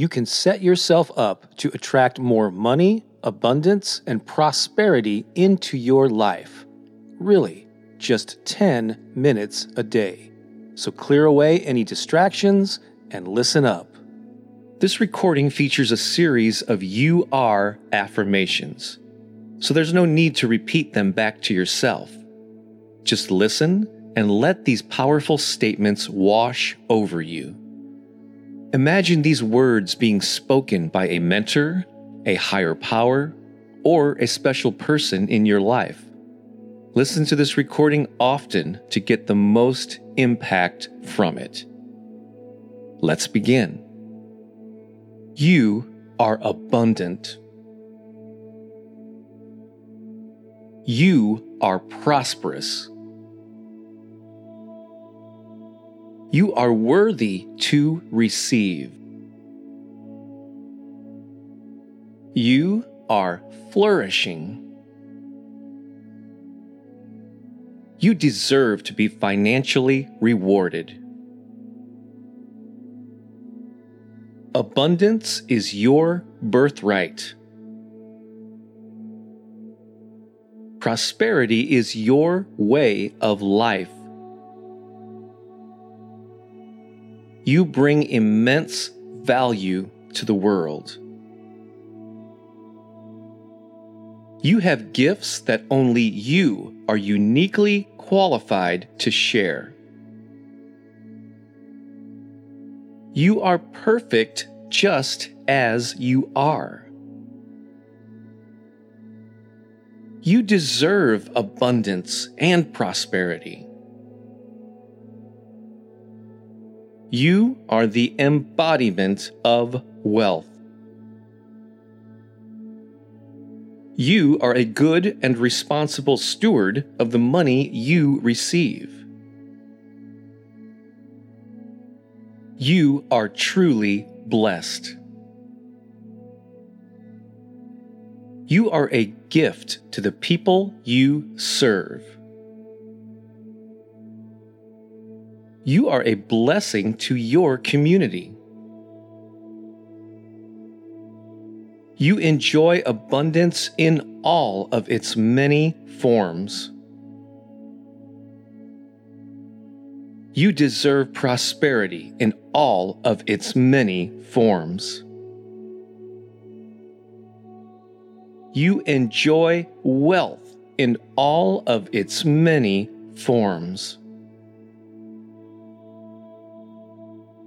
you can set yourself up to attract more money, abundance, and prosperity into your life. Really, just 10 minutes a day. So clear away any distractions and listen up. This recording features a series of You Are affirmations, so there's no need to repeat them back to yourself. Just listen and let these powerful statements wash over you. Imagine these words being spoken by a mentor, a higher power, or a special person in your life. Listen to this recording often to get the most impact from it. Let's begin. You are abundant. You are prosperous. You are worthy to receive. You are flourishing. You deserve to be financially rewarded. Abundance is your birthright. Prosperity is your way of life. You bring immense value to the world. You have gifts that only you are uniquely qualified to share. You are perfect just as you are. You deserve abundance and prosperity. You are the embodiment of wealth. You are a good and responsible steward of the money you receive. You are truly blessed. You are a gift to the people you serve. You are a blessing to your community. You enjoy abundance in all of its many forms. You deserve prosperity in all of its many forms. You enjoy wealth in all of its many forms.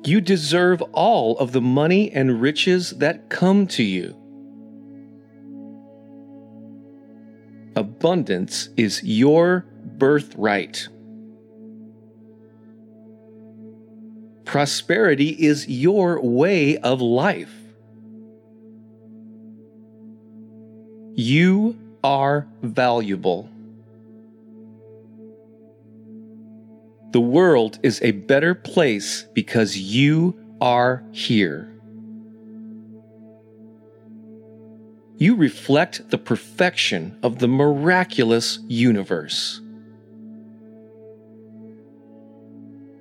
You deserve all of the money and riches that come to you. Abundance is your birthright. Prosperity is your way of life. You are valuable. The world is a better place because you are here. You reflect the perfection of the miraculous universe.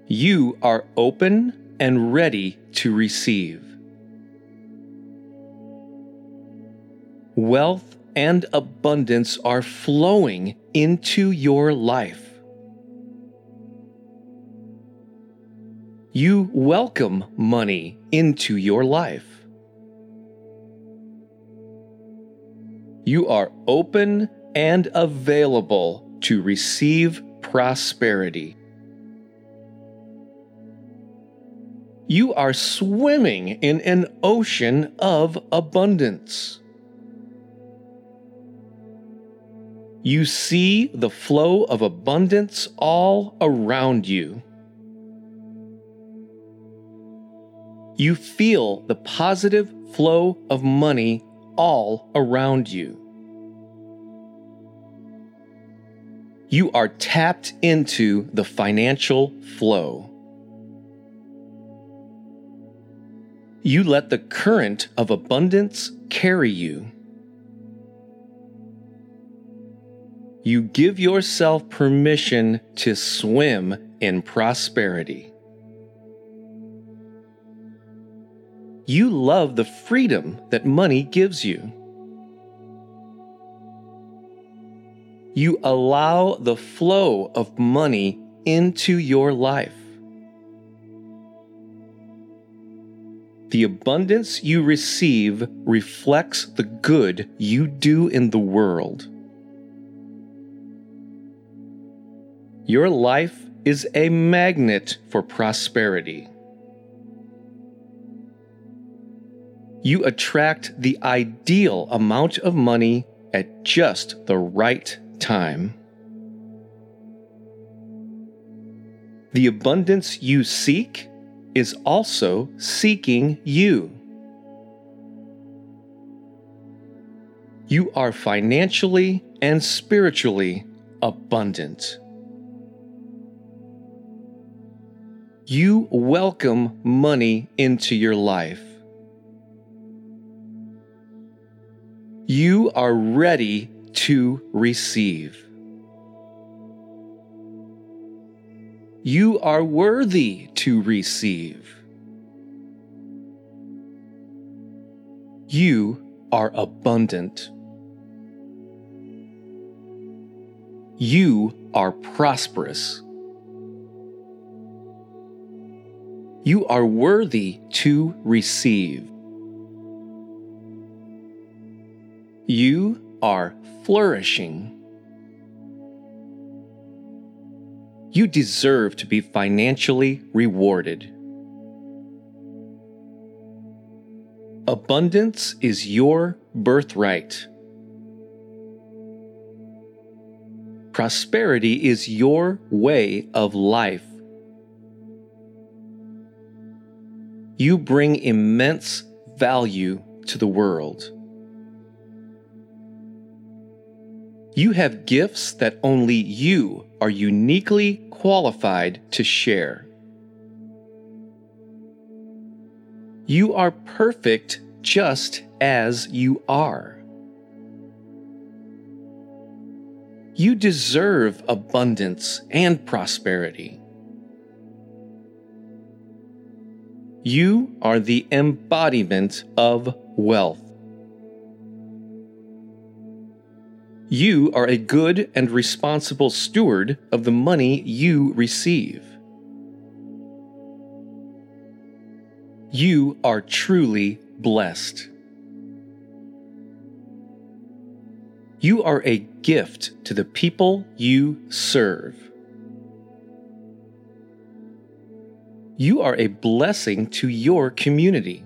You are open and ready to receive. Wealth and abundance are flowing into your life. You welcome money into your life. You are open and available to receive prosperity. You are swimming in an ocean of abundance. You see the flow of abundance all around you. You feel the positive flow of money all around you. You are tapped into the financial flow. You let the current of abundance carry you. You give yourself permission to swim in prosperity. You love the freedom that money gives you. You allow the flow of money into your life. The abundance you receive reflects the good you do in the world. Your life is a magnet for prosperity. You attract the ideal amount of money at just the right time. The abundance you seek is also seeking you. You are financially and spiritually abundant. You welcome money into your life. You are ready to receive. You are worthy to receive. You are abundant. You are prosperous. You are worthy to receive. You are flourishing. You deserve to be financially rewarded. Abundance is your birthright. Prosperity is your way of life. You bring immense value to the world. You have gifts that only you are uniquely qualified to share. You are perfect just as you are. You deserve abundance and prosperity. You are the embodiment of wealth. You are a good and responsible steward of the money you receive. You are truly blessed. You are a gift to the people you serve. You are a blessing to your community.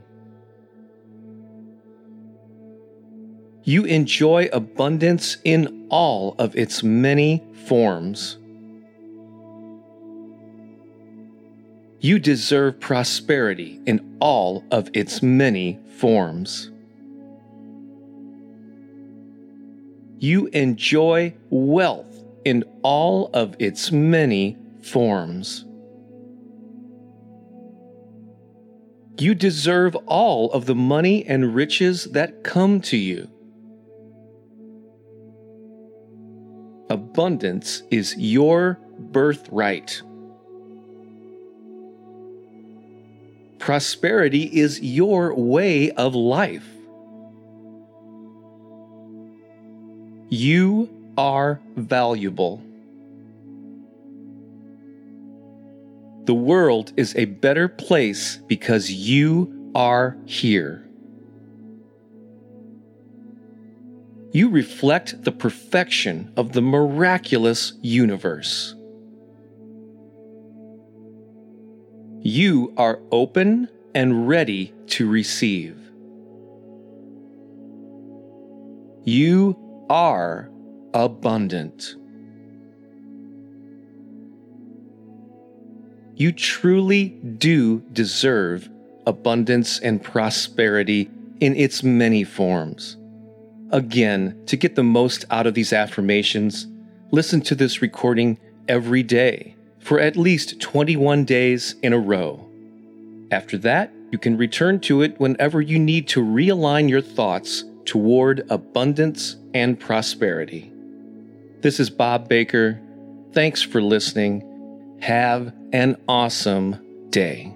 You enjoy abundance in all of its many forms. You deserve prosperity in all of its many forms. You enjoy wealth in all of its many forms. You deserve all of the money and riches that come to you. Abundance is your birthright. prosperity is your way of life. You are valuable. The world is a better place because you are here. You reflect the perfection of the miraculous universe. You are open and ready to receive. You are abundant. You truly do deserve abundance and prosperity in its many forms. Again, to get the most out of these affirmations, listen to this recording every day for at least 21 days in a row. After that, you can return to it whenever you need to realign your thoughts toward abundance and prosperity. This is Bob Baker. Thanks for listening. Have an awesome day.